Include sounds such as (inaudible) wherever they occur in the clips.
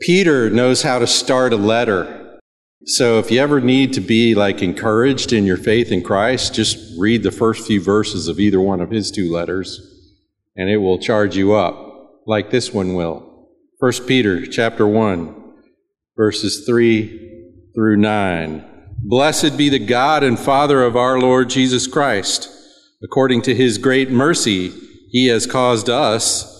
Peter knows how to start a letter. So if you ever need to be like encouraged in your faith in Christ, just read the first few verses of either one of his two letters and it will charge you up like this one will. 1 Peter chapter 1 verses 3 through 9. Blessed be the God and Father of our Lord Jesus Christ. According to his great mercy, he has caused us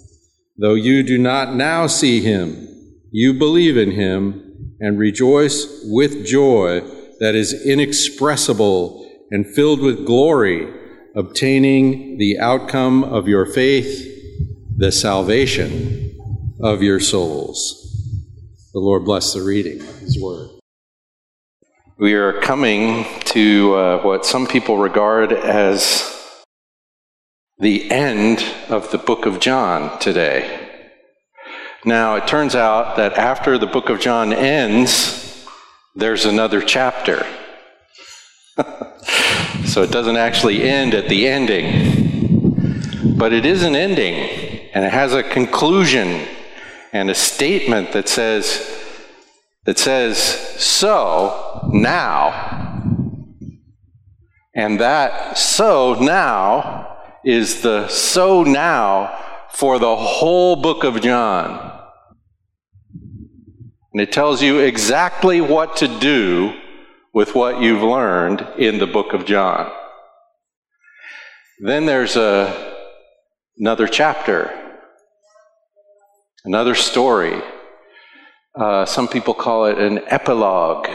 Though you do not now see him, you believe in him and rejoice with joy that is inexpressible and filled with glory, obtaining the outcome of your faith, the salvation of your souls. The Lord bless the reading of His Word. We are coming to uh, what some people regard as the end of the book of John today. Now, it turns out that after the book of John ends, there's another chapter. (laughs) so it doesn't actually end at the ending. But it is an ending, and it has a conclusion and a statement that says, that says, so now. And that so now is the so now for the whole book of John. And it tells you exactly what to do with what you've learned in the book of John. Then there's a, another chapter, another story. Uh, some people call it an epilogue.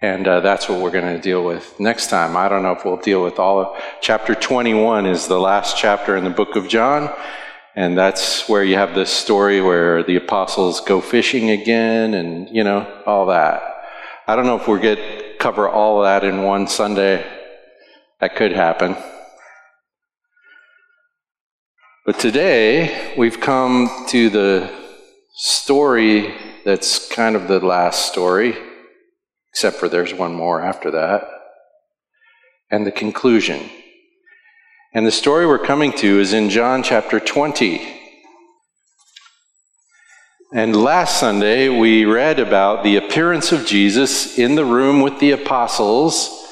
And uh, that's what we're going to deal with next time. I don't know if we'll deal with all of chapter 21 is the last chapter in the book of John. And that's where you have this story where the apostles go fishing again and, you know, all that. I don't know if we'll get cover all that in one Sunday. That could happen. But today, we've come to the story that's kind of the last story, except for there's one more after that, and the conclusion. And the story we're coming to is in John chapter 20. And last Sunday, we read about the appearance of Jesus in the room with the apostles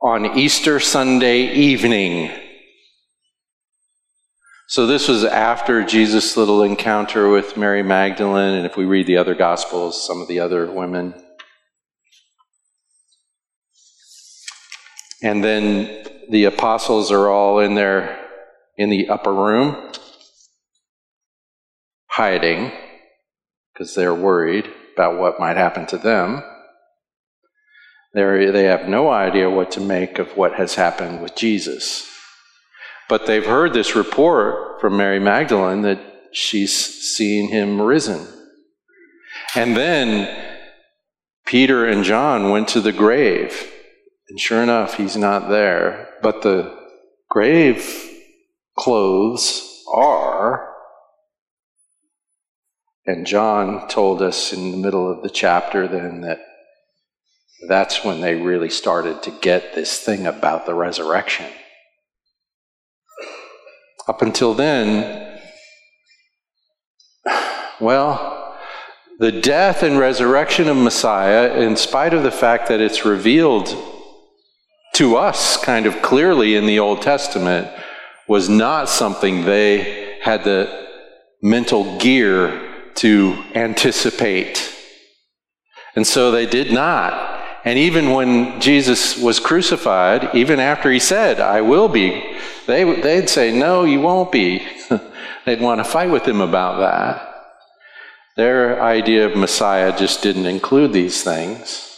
on Easter Sunday evening. So, this was after Jesus' little encounter with Mary Magdalene, and if we read the other Gospels, some of the other women. And then the apostles are all in there in the upper room, hiding because they're worried about what might happen to them. They're, they have no idea what to make of what has happened with Jesus. But they've heard this report from Mary Magdalene that she's seen him risen. And then Peter and John went to the grave and sure enough, he's not there. But the grave clothes are. And John told us in the middle of the chapter then that that's when they really started to get this thing about the resurrection. Up until then, well, the death and resurrection of Messiah, in spite of the fact that it's revealed to us kind of clearly in the Old Testament was not something they had the mental gear to anticipate. And so they did not And even when Jesus was crucified, even after he said, I will be, they, they'd say, No, you won't be. (laughs) they'd want to fight with him about that. Their idea of Messiah just didn't include these things.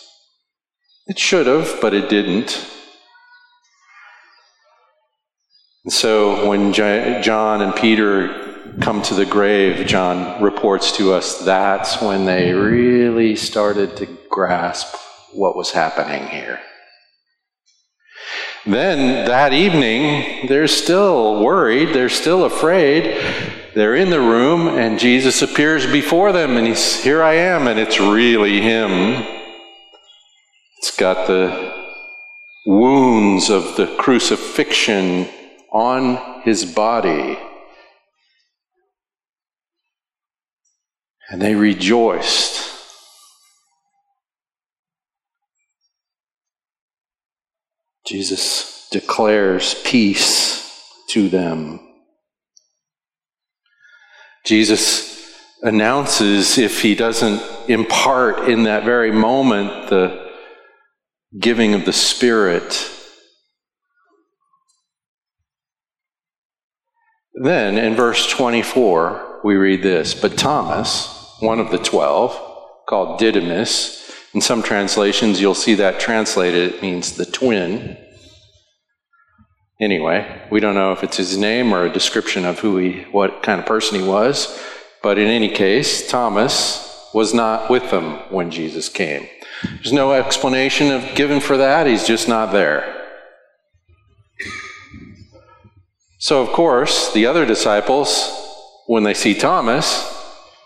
It should have, but it didn't. And so when John and Peter come to the grave, John reports to us that's when they really started to grasp what was happening here. Then that evening, they're still worried, they're still afraid. They're in the room, and Jesus appears before them, and he's, Here I am, and it's really him. It's got the wounds of the crucifixion on his body. And they rejoiced. Jesus declares peace to them. Jesus announces, if he doesn't impart in that very moment the giving of the Spirit, then in verse 24, we read this But Thomas, one of the twelve, called Didymus. In some translations, you'll see that translated, it means the twin. Anyway, we don't know if it's his name or a description of who he, what kind of person he was, but in any case, Thomas was not with them when Jesus came. There's no explanation of given for that, he's just not there. So, of course, the other disciples, when they see Thomas,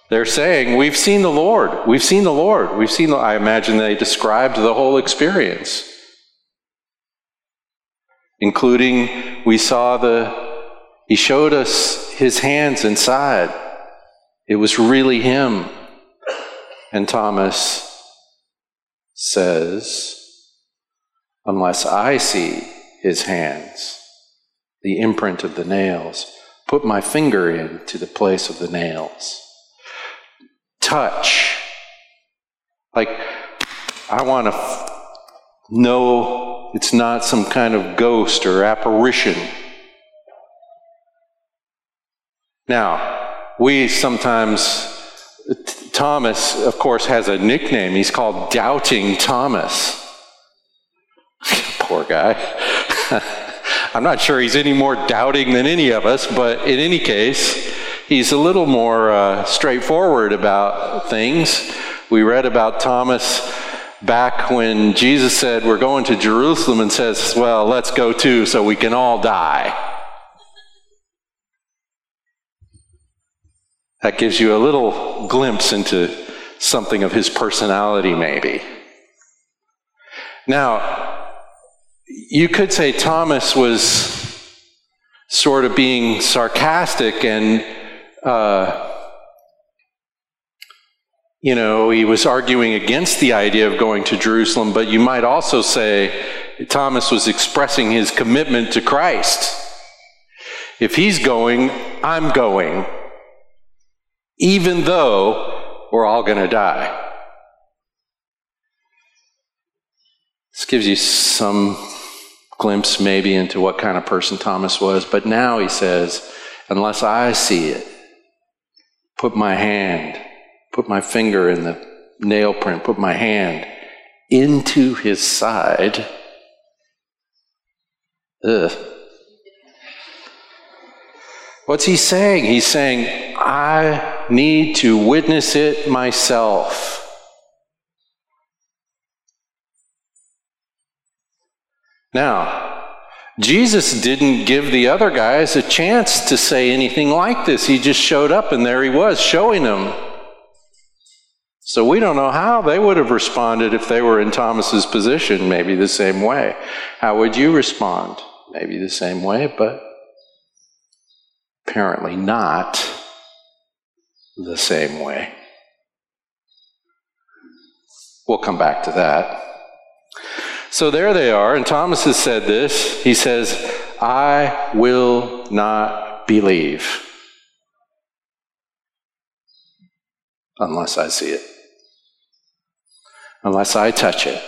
they're saying, We've seen the Lord. We've seen the Lord. We've seen the, I imagine they described the whole experience, including we saw the, he showed us his hands inside. It was really him. And Thomas says, Unless I see his hands, the imprint of the nails, put my finger into the place of the nails touch. Like, I want to f- know it's not some kind of ghost or apparition. Now, we sometimes, Thomas, of course, has a nickname. He's called Doubting Thomas. (laughs) Poor guy. I'm not sure he's any more doubting than any of us, but in any case, he's a little more uh, straightforward about things. We read about Thomas back when Jesus said, We're going to Jerusalem, and says, Well, let's go too, so we can all die. That gives you a little glimpse into something of his personality, maybe. Now, you could say Thomas was sort of being sarcastic and uh, you know, he was arguing against the idea of going to Jerusalem, but you might also say Thomas was expressing his commitment to Christ. If he's going, I'm going, even though we're all going to die. This gives you some glimpse, maybe, into what kind of person Thomas was, but now he says, unless I see it, put my hand, put my finger in the nail print, put my hand into his side. Ugh. What's he saying? He's saying, I need to witness it myself. Now, Jesus didn't give the other guys a chance to say anything like this. He just showed up and there he was, showing them. So we don't know how they would have responded if they were in Thomas's position, maybe the same way. How would you respond? Maybe the same way, but apparently not the same way. We'll come back to that. So there they are, and Thomas has said this. He says, I will not believe unless I see it, unless I touch it.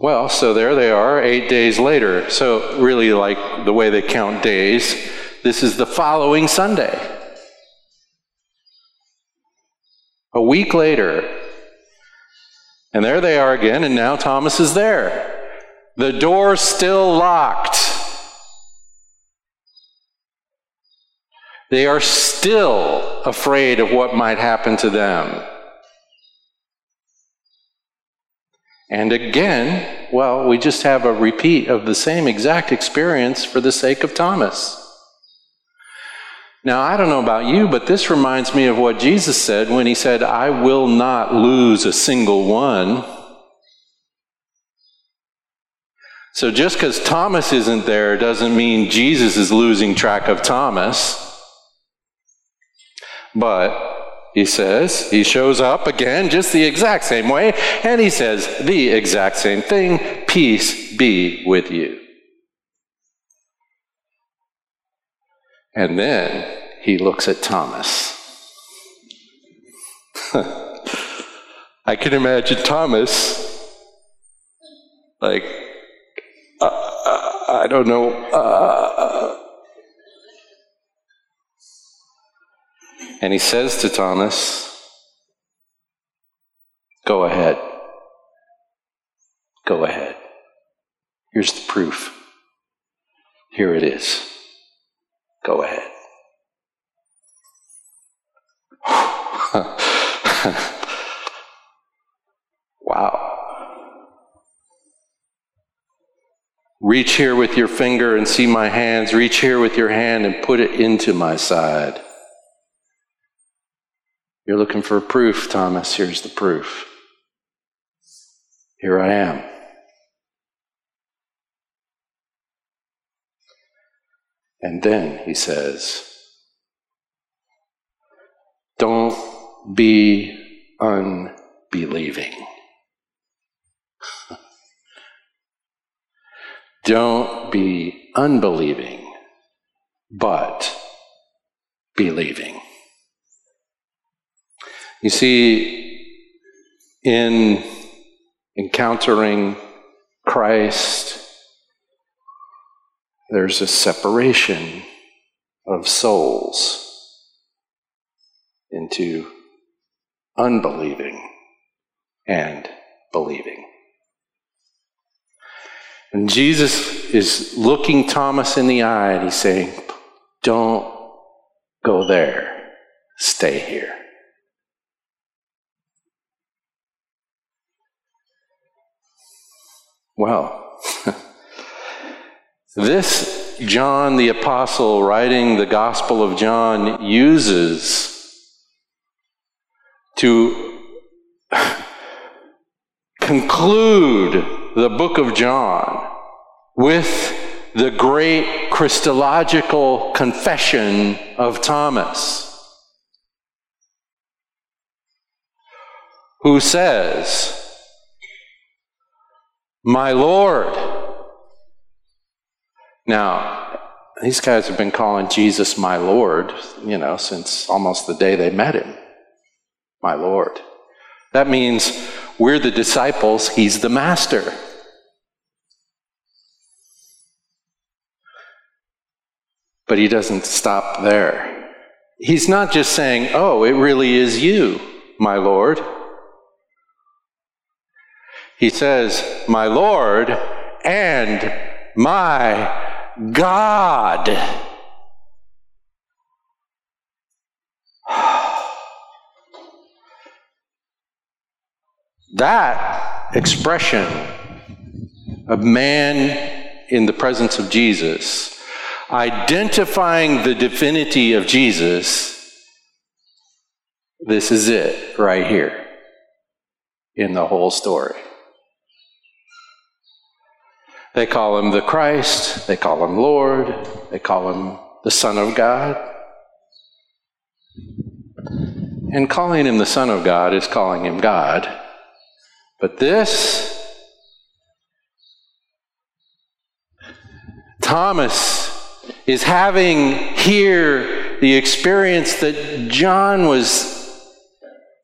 Well, so there they are, eight days later. So, really, like the way they count days, this is the following Sunday. A week later, and there they are again, and now Thomas is there. The door's still locked. They are still afraid of what might happen to them. And again, well, we just have a repeat of the same exact experience for the sake of Thomas. Now, I don't know about you, but this reminds me of what Jesus said when he said, I will not lose a single one. So just because Thomas isn't there doesn't mean Jesus is losing track of Thomas. But he says, he shows up again just the exact same way, and he says the exact same thing Peace be with you. And then he looks at Thomas. (laughs) I can imagine Thomas, like, uh, uh, I don't know, uh, And he says to Thomas, Go ahead. Go ahead. Here's the proof. Here it is. Go ahead. (laughs) wow. Reach here with your finger and see my hands. Reach here with your hand and put it into my side. You're looking for proof, Thomas. Here's the proof. Here I am. And then he says, Don't be unbelieving. (laughs) Don't be unbelieving, but believing. You see, in encountering Christ, there's a separation of souls into unbelieving and believing. And Jesus is looking Thomas in the eye and he's saying, Don't go there, stay here. Well, (laughs) this John the Apostle, writing the Gospel of John, uses to conclude the book of John with the great Christological confession of Thomas, who says, my Lord. Now, these guys have been calling Jesus my Lord, you know, since almost the day they met him. My Lord. That means we're the disciples, he's the master. But he doesn't stop there. He's not just saying, Oh, it really is you, my Lord. He says, My Lord and my God. That expression of man in the presence of Jesus, identifying the divinity of Jesus, this is it right here in the whole story. They call him the Christ, they call him Lord, they call him the Son of God. And calling him the Son of God is calling him God. But this, Thomas is having here the experience that John was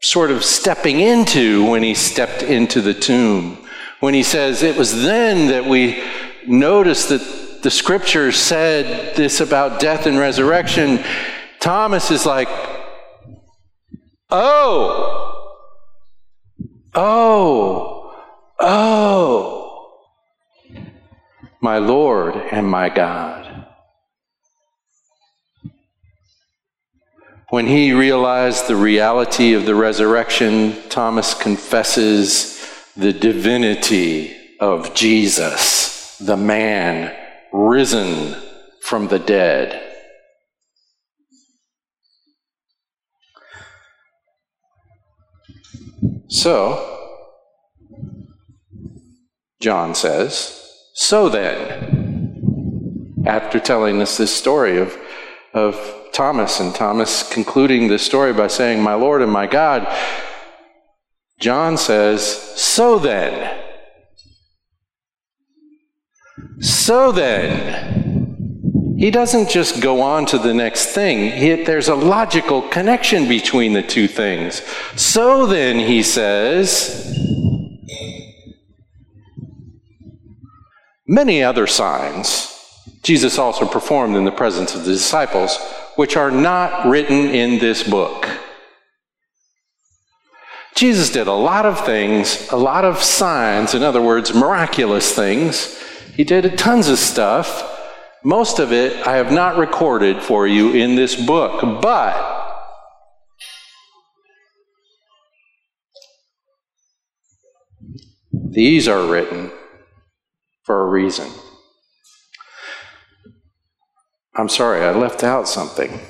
sort of stepping into when he stepped into the tomb when he says, It was then that we noticed that the scripture said this about death and resurrection. Thomas is like, Oh, oh, oh, my Lord and my God. When he realized the reality of the resurrection, Thomas confesses the divinity of Jesus, the man risen from the dead. So, John says, so then, after telling us this story of, of Thomas, and Thomas concluding this story by saying, My Lord and my God, John says, So then, so then, he doesn't just go on to the next thing. He, there's a logical connection between the two things. So then, he says, many other signs Jesus also performed in the presence of the disciples which are not written in this book. Jesus did a lot of things, a lot of signs, in other words, miraculous things. He did tons of stuff. Most of it I have not recorded for you in this book, but these are written for a reason. I'm sorry, I left out something.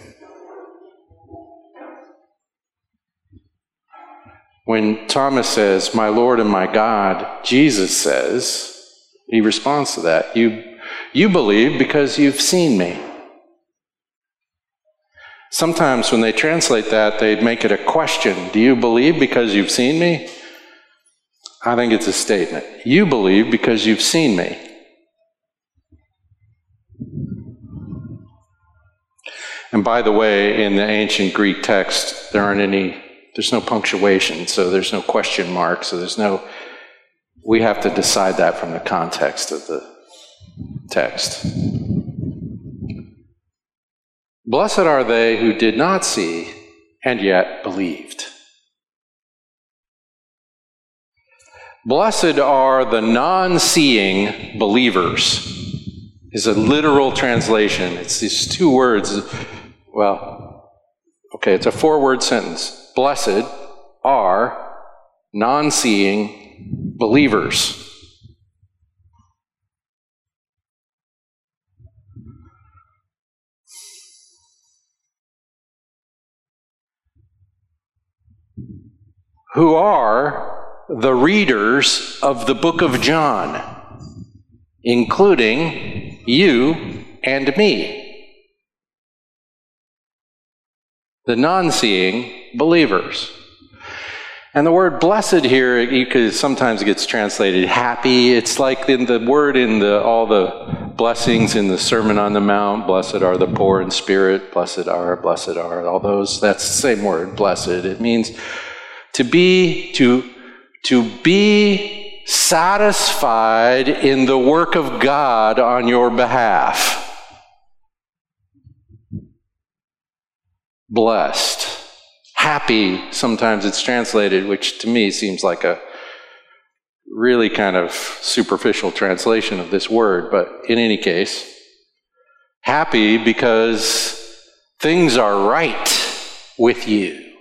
When Thomas says, My Lord and my God, Jesus says, he responds to that, You, you believe because you've seen me. Sometimes when they translate that, they'd make it a question Do you believe because you've seen me? I think it's a statement. You believe because you've seen me. And by the way, in the ancient Greek text, there aren't any, there's no punctuation, so there's no question mark, so there's no, we have to decide that from the context of the text. Blessed are they who did not see and yet believed. Blessed are the non seeing believers, is a literal translation. It's these two words well, okay, it's a four word sentence. Blessed are non seeing believers. Who are the readers of the book of John, including you and me. the non seeing believers. And the word blessed here, sometimes gets translated happy. It's like in the word in the all the blessings in the Sermon on the Mount, blessed are the poor in spirit, blessed are, blessed are, all those, that's the same word, blessed. It means to be, to, to be satisfied in the work of God on your behalf. blessed. Happy, sometimes it's translated, which to me seems like a really kind of superficial translation of this word, but in any case, happy because things are right with you.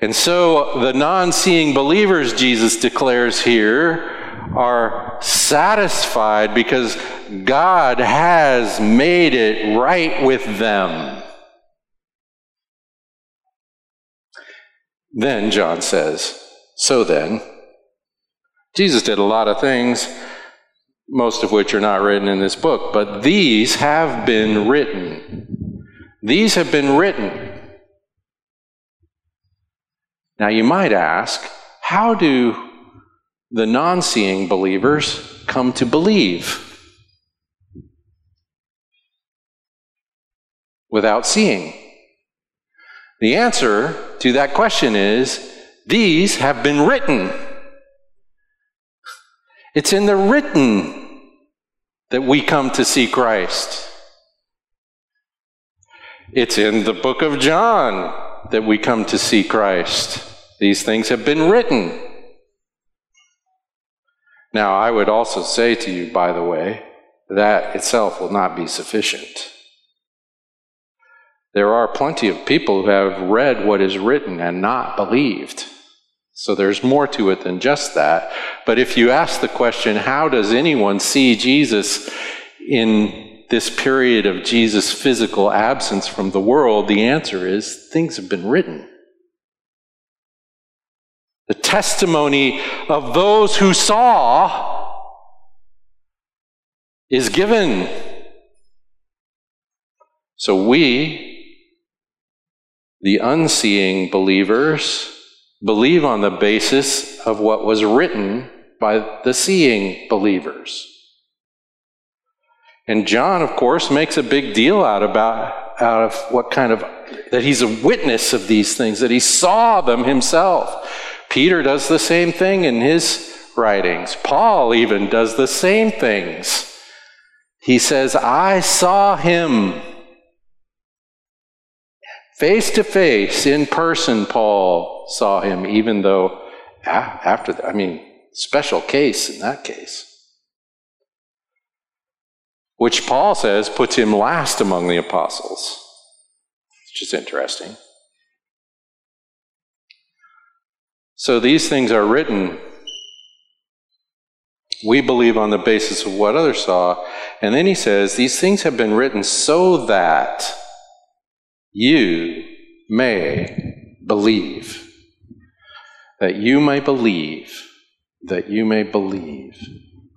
And so the non seeing believers, Jesus declares here, are satisfied because God has made it right with them. Then John says, So then, Jesus did a lot of things, most of which are not written in this book, but these have been written. These have been written. Now you might ask, how do the non seeing believers come to believe without seeing? The answer to that question is these have been written. It's in the written that we come to see Christ. It's in the book of John that we come to see Christ. These things have been written. Now, I would also say to you, by the way, that itself will not be sufficient. There are plenty of people who have read what is written and not believed. So there's more to it than just that. But if you ask the question, how does anyone see Jesus in this period of Jesus' physical absence from the world? The answer is things have been written. The testimony of those who saw is given. So we, the unseeing believers, believe on the basis of what was written by the seeing believers. And John, of course, makes a big deal out about out of what kind of that he's a witness of these things, that he saw them himself. Peter does the same thing in his writings. Paul even does the same things. He says, I saw him face to face, in person, Paul saw him, even though after, I mean, special case in that case. Which Paul says puts him last among the apostles, which is interesting. So these things are written, we believe on the basis of what others saw. And then he says, These things have been written so that you may believe. That you may believe. That you may believe.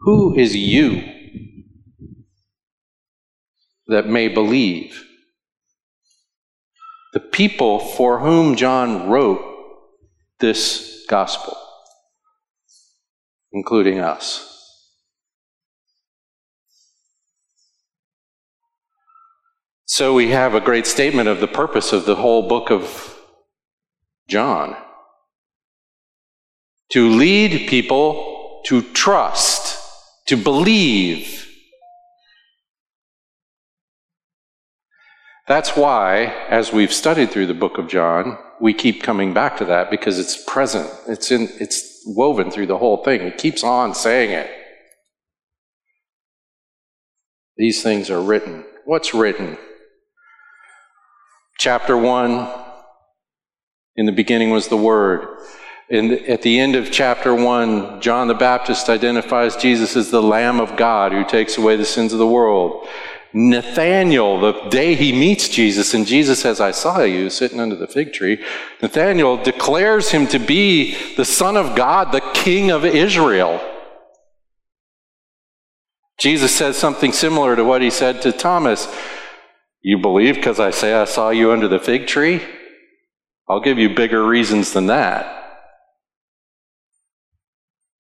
Who is you that may believe? The people for whom John wrote this gospel, including us. So we have a great statement of the purpose of the whole book of John to lead people to trust, to believe. That's why, as we've studied through the book of John, we keep coming back to that because it's present. It's in it's woven through the whole thing. It keeps on saying it. These things are written. What's written? Chapter 1 In the beginning was the Word. In, at the end of chapter 1, John the Baptist identifies Jesus as the Lamb of God who takes away the sins of the world. Nathaniel, the day he meets Jesus, and Jesus says, I saw you sitting under the fig tree, Nathaniel declares him to be the Son of God, the King of Israel. Jesus says something similar to what he said to Thomas. You believe because I say I saw you under the fig tree? I'll give you bigger reasons than that.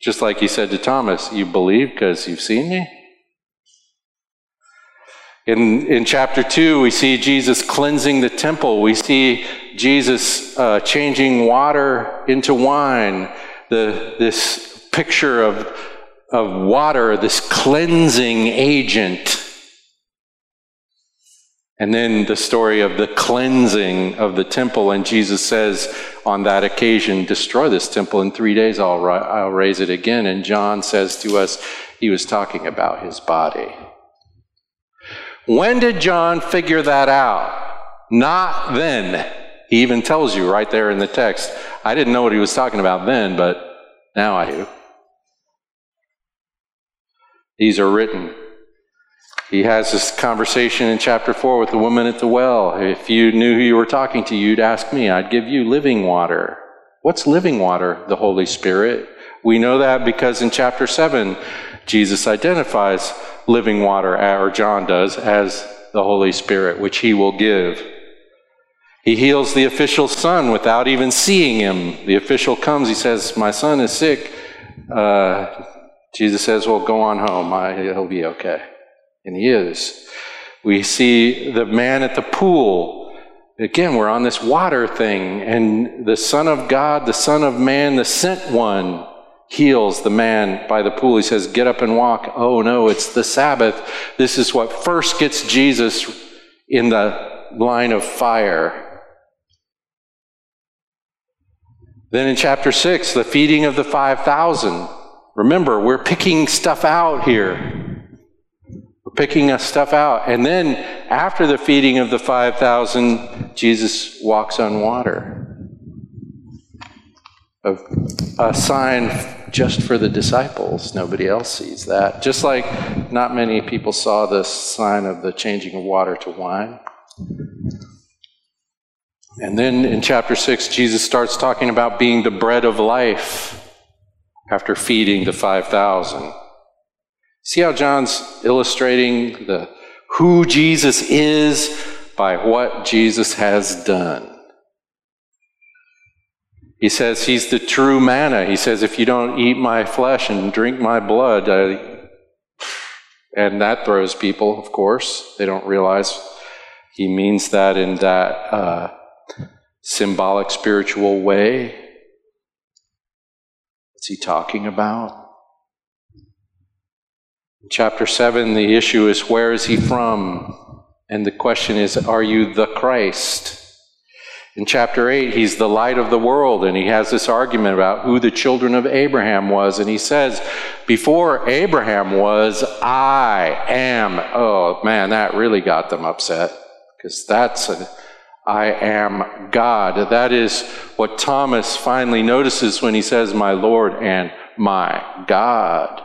Just like he said to Thomas, You believe because you've seen me? In, in chapter 2, we see Jesus cleansing the temple. We see Jesus uh, changing water into wine. The, this picture of, of water, this cleansing agent and then the story of the cleansing of the temple, and Jesus says on that occasion, Destroy this temple in three days, I'll, I'll raise it again. And John says to us, He was talking about his body. When did John figure that out? Not then. He even tells you right there in the text. I didn't know what he was talking about then, but now I do. These are written he has this conversation in chapter 4 with the woman at the well. If you knew who you were talking to, you'd ask me. I'd give you living water. What's living water? The Holy Spirit. We know that because in chapter 7, Jesus identifies living water, or John does, as the Holy Spirit, which he will give. He heals the official's son without even seeing him. The official comes, he says, My son is sick. Uh, Jesus says, Well, go on home. I, he'll be okay and he is. We see the man at the pool again, we're on this water thing, and the Son of God, the Son of Man, the sent one, heals the man by the pool. He says, Get up and walk. Oh no, it's the Sabbath. This is what first gets Jesus in the line of fire. Then in chapter 6, the feeding of the 5,000. Remember, we're picking stuff out here. We're picking stuff out. And then after the feeding of the 5,000, Jesus walks on water. A, a sign just for the disciples. Nobody else sees that. Just like not many people saw the sign of the changing of water to wine. And then in chapter 6, Jesus starts talking about being the bread of life after feeding the 5,000. See how John's illustrating the who Jesus is by what Jesus has done. He says he's the true manna. He says, if you don't eat my flesh and drink my blood, I, and that throws people, of course. They don't realize he means that in that uh, symbolic spiritual way. What's he talking about? Chapter 7, the issue is where is he from? And the question is, are you the Christ? In chapter 8, he's the light of the world, and he has this argument about who the children of Abraham was. And he says, Before Abraham was, I am. Oh, man, that really got them upset, because that's i am God. That is what Thomas finally notices when he says, My Lord and my God.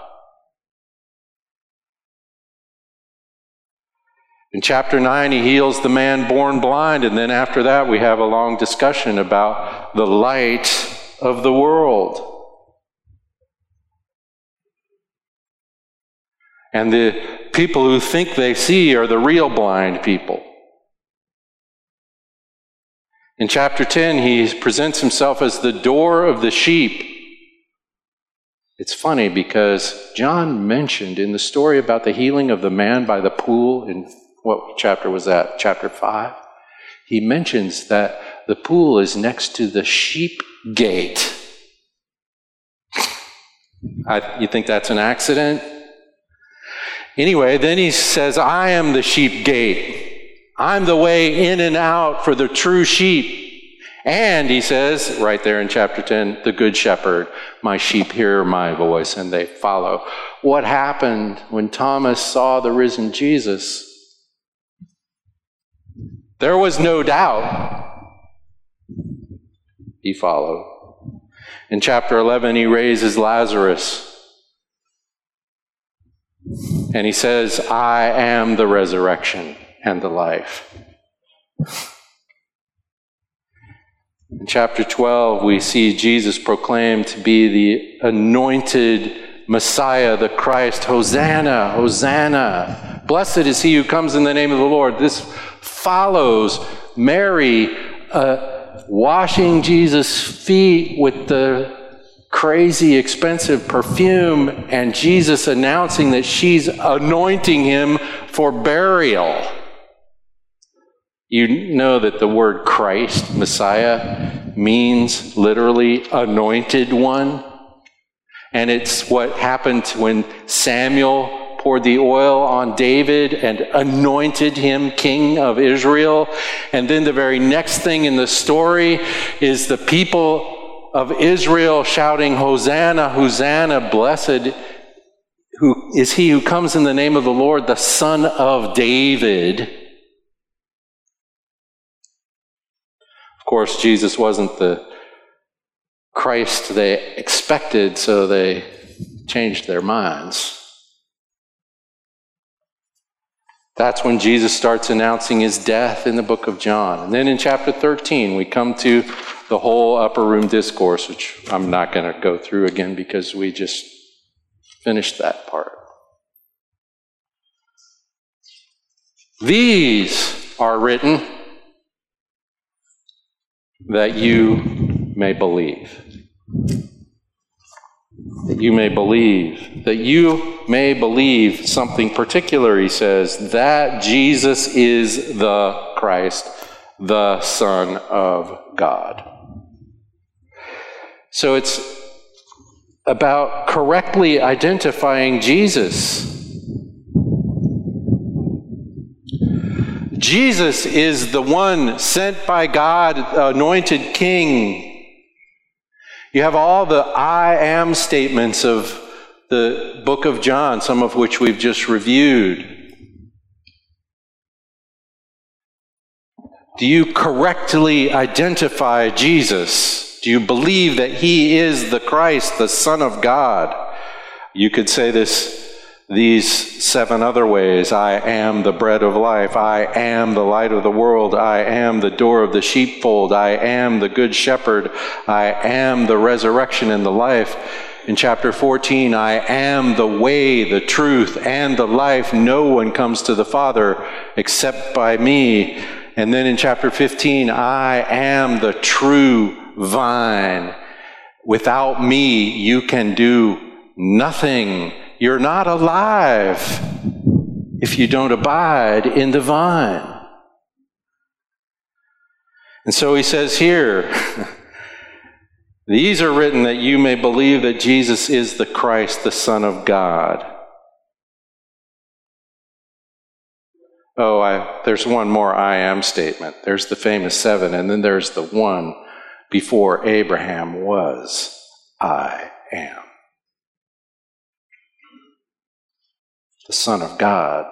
In chapter 9, he heals the man born blind, and then after that, we have a long discussion about the light of the world. And the people who think they see are the real blind people. In chapter 10, he presents himself as the door of the sheep. It's funny because John mentioned in the story about the healing of the man by the pool, in what chapter was that? Chapter 5? He mentions that the pool is next to the sheep gate. I, you think that's an accident? Anyway, then he says, I am the sheep gate. I'm the way in and out for the true sheep. And he says, right there in chapter 10, the good shepherd, my sheep hear my voice and they follow. What happened when Thomas saw the risen Jesus? There was no doubt. He followed. In chapter 11, he raises Lazarus. And he says, I am the resurrection and the life. In chapter 12, we see Jesus proclaimed to be the anointed Messiah, the Christ. Hosanna, Hosanna. Blessed is he who comes in the name of the Lord. This follows Mary uh, washing Jesus' feet with the crazy expensive perfume, and Jesus announcing that she's anointing him for burial. You know that the word Christ, Messiah, means literally anointed one. And it's what happened when Samuel poured the oil on David and anointed him king of Israel. And then the very next thing in the story is the people of Israel shouting, Hosanna, Hosanna, blessed who is he who comes in the name of the Lord, the son of David. Of course, Jesus wasn't the Christ they expected, so they changed their minds. That's when Jesus starts announcing his death in the book of John. And then in chapter 13, we come to the whole upper room discourse, which I'm not going to go through again because we just finished that part. These are written that you may believe. That you may believe. That you may believe something particular, he says, that Jesus is the Christ, the Son of God. So it's about correctly identifying Jesus. Jesus is the one sent by God, anointed king. You have all the I am statements of the book of John, some of which we've just reviewed. Do you correctly identify Jesus? Do you believe that he is the Christ, the Son of God? You could say this these seven other ways. I am the bread of life. I am the light of the world. I am the door of the sheepfold. I am the good shepherd. I am the resurrection and the life. In chapter 14, I am the way, the truth, and the life. No one comes to the Father except by me. And then in chapter 15, I am the true vine. Without me, you can do nothing. You're not alive if you don't abide in the vine. And so he says here, (laughs) these are written that you may believe that Jesus is the Christ, the Son of God Oh, I, there's one more I am statement. There's the famous seven, and then there's the one before Abraham was I am. The Son of God,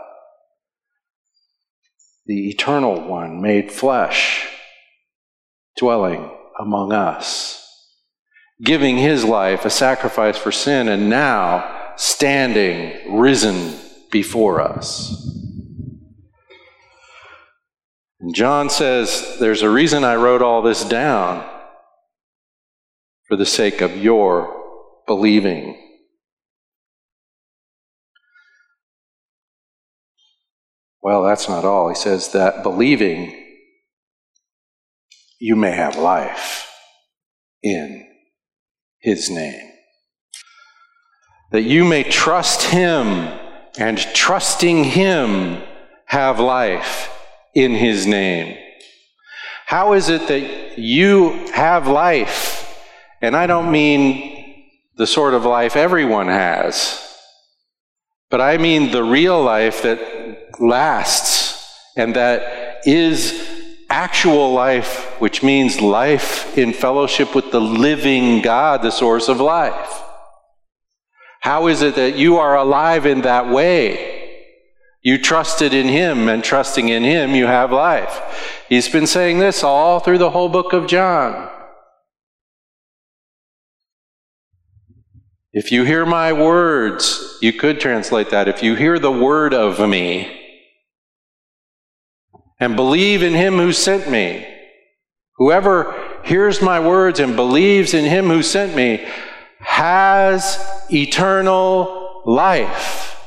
the Eternal One made flesh, dwelling among us, giving his life a sacrifice for sin, and now standing risen before us. And John says, There's a reason I wrote all this down for the sake of your believing. Well, that's not all. He says that believing, you may have life in his name. That you may trust him and trusting him have life in his name. How is it that you have life? And I don't mean the sort of life everyone has, but I mean the real life that lasts and that is actual life, which means life in fellowship with the living God, the source of life. How is it that you are alive in that way? You trusted in Him, and trusting in Him, you have life. He's been saying this all through the whole book of John. If you hear my words, you could translate that. If you hear the word of me and believe in him who sent me, whoever hears my words and believes in him who sent me has eternal life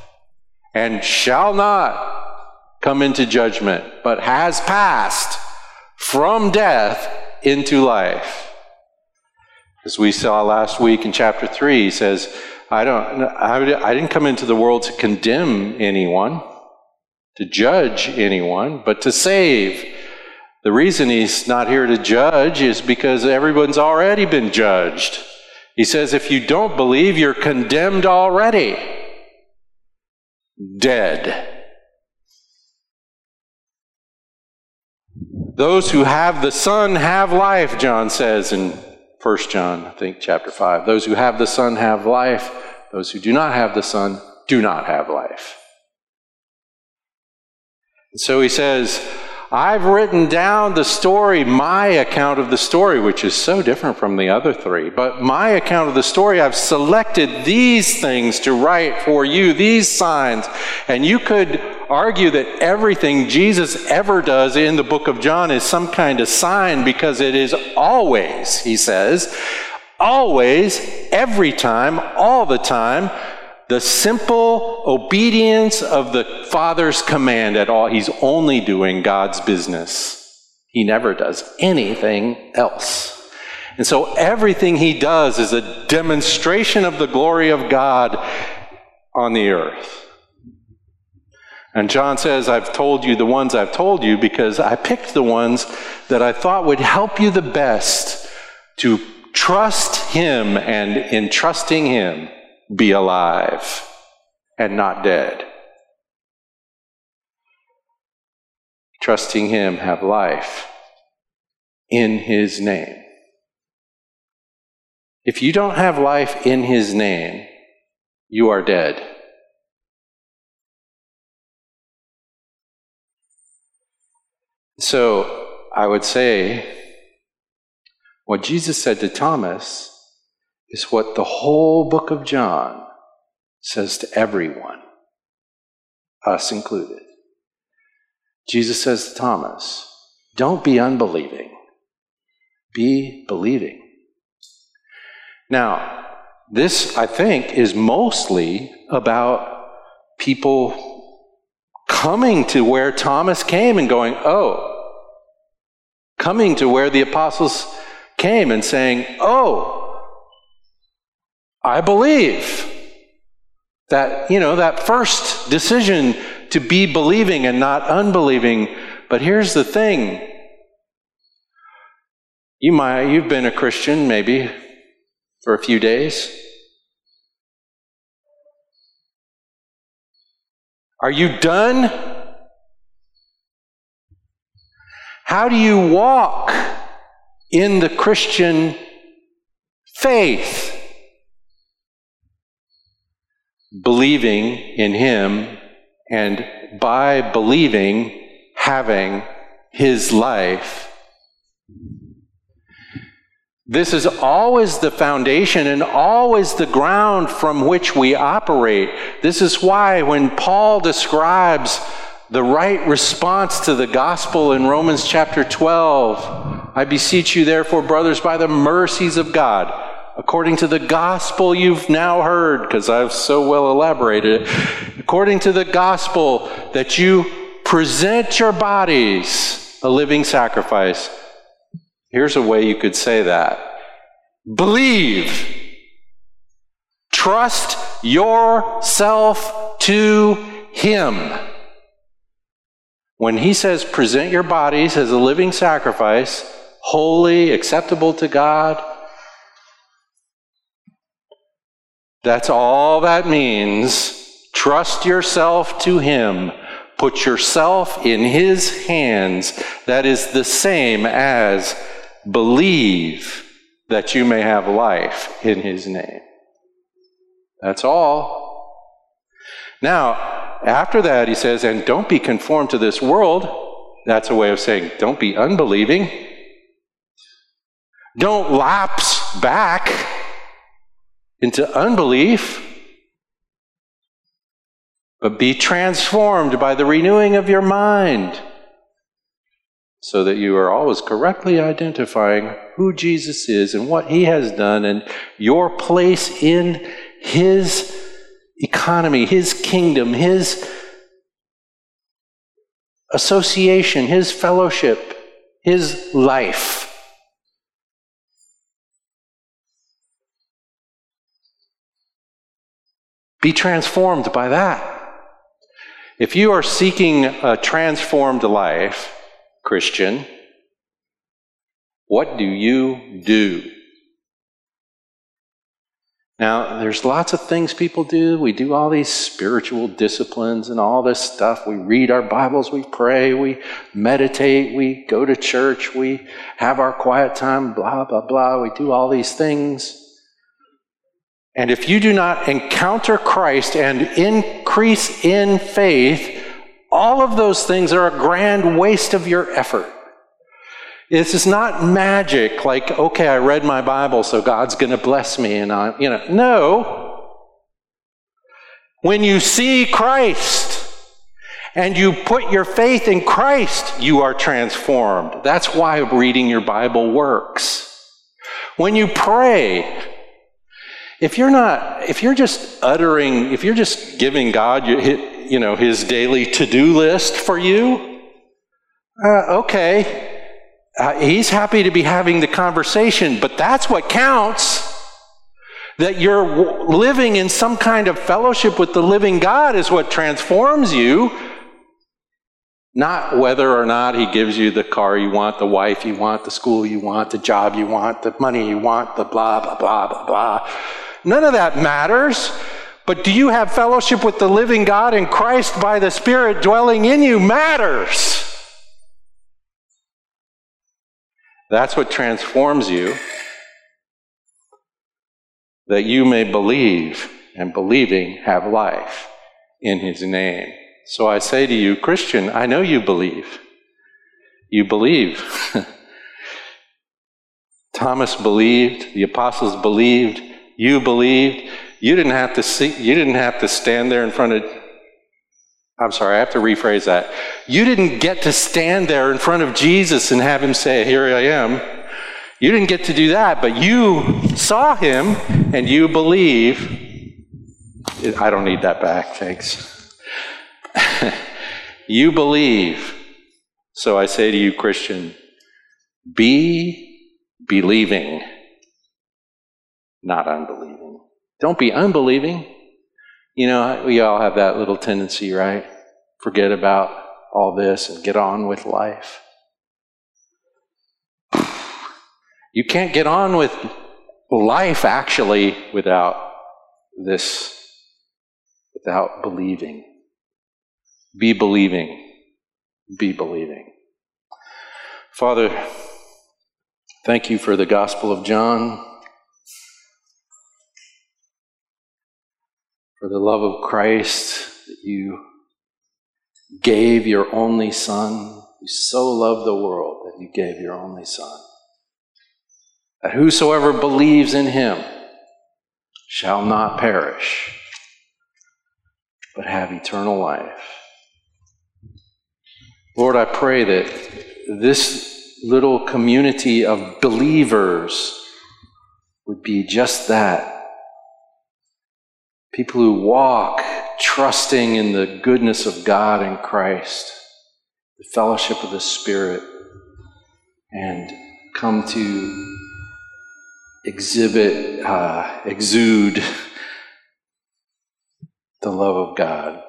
and shall not come into judgment, but has passed from death into life. As we saw last week in chapter 3, he says, I, don't, I didn't come into the world to condemn anyone, to judge anyone, but to save. The reason he's not here to judge is because everyone's already been judged. He says, if you don't believe, you're condemned already dead. Those who have the Son have life, John says in 1 John, I think, chapter 5. Those who have the Son have life. Those who do not have the Son do not have life. And so he says, I've written down the story, my account of the story, which is so different from the other three. But my account of the story, I've selected these things to write for you, these signs. And you could argue that everything Jesus ever does in the book of John is some kind of sign because it is always, he says, always, every time, all the time, the simple obedience of the Father's command at all. He's only doing God's business. He never does anything else. And so everything he does is a demonstration of the glory of God on the earth. And John says, I've told you the ones I've told you because I picked the ones that I thought would help you the best to trust Him and in trusting Him, be alive and not dead. Trusting Him, have life in His name. If you don't have life in His name, you are dead. So I would say what Jesus said to Thomas is what the whole book of John says to everyone, us included. Jesus says to Thomas, Don't be unbelieving, be believing. Now, this, I think, is mostly about people coming to where Thomas came and going, Oh, coming to where the apostles came and saying, Oh, I believe. That, you know, that first decision to be believing and not unbelieving. But here's the thing. You might, you've been a Christian maybe for a few days. Are you done? How do you walk in the Christian faith? Believing in Him and by believing, having His life. This is always the foundation and always the ground from which we operate. This is why when Paul describes the right response to the gospel in Romans chapter 12. I beseech you, therefore, brothers, by the mercies of God, according to the gospel you've now heard, because I've so well elaborated it, according to the gospel that you present your bodies a living sacrifice. Here's a way you could say that believe, trust yourself to Him. When he says, present your bodies as a living sacrifice, holy, acceptable to God, that's all that means. Trust yourself to him. Put yourself in his hands. That is the same as believe that you may have life in his name. That's all. Now, after that, he says, and don't be conformed to this world. That's a way of saying, don't be unbelieving. Don't lapse back into unbelief, but be transformed by the renewing of your mind so that you are always correctly identifying who Jesus is and what he has done and your place in his economy, his kingdom, his association, his fellowship, his life. Be transformed by that. If you are seeking a transformed life, Christian, what do you do? Now, there's lots of things people do. We do all these spiritual disciplines and all this stuff. We read our Bibles, we pray, we meditate, we go to church, we have our quiet time, blah, blah, blah. We do all these things. And if you do not encounter Christ and increase in faith, all of those things are a grand waste of your effort. This is not magic, like, okay, I read my Bible, so God's going to bless me, and I, you know. No. When you see Christ and you put your faith in Christ, you are transformed. That's why reading your Bible works. When you pray, if you're not, if you're just uttering, if you're just giving God, you know, His daily to-do list for you, uh, okay, uh, he's happy to be having the conversation, but that's what counts. That you're living in some kind of fellowship with the living God is what transforms you. Not whether or not he gives you the car you want, the wife you want, the school you want, the job you want, the money you want, the blah, blah, blah, blah, blah. None of that matters. But do you have fellowship with the living God and Christ by the Spirit dwelling in you matters. That's what transforms you. That you may believe, and believing have life in his name. So I say to you, Christian, I know you believe. You believe. (laughs) Thomas believed, the apostles believed, you believed. You didn't have to see, you didn't have to stand there in front of I'm sorry, I have to rephrase that. You didn't get to stand there in front of Jesus and have him say, Here I am. You didn't get to do that, but you saw him and you believe. I don't need that back, thanks. (laughs) you believe. So I say to you, Christian, be believing, not unbelieving. Don't be unbelieving. You know, we all have that little tendency, right? Forget about all this and get on with life. You can't get on with life actually without this, without believing. Be believing. Be believing. Father, thank you for the Gospel of John, for the love of Christ that you gave your only Son. You so loved the world that you gave your only Son. That whosoever believes in him shall not perish, but have eternal life. Lord, I pray that this little community of believers would be just that. People who walk trusting in the goodness of God and Christ, the fellowship of the Spirit, and come to exhibit, uh, exude (laughs) the love of God,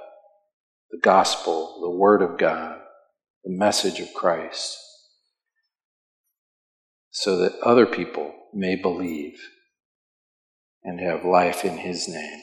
the gospel, the Word of God the message of Christ so that other people may believe and have life in His name.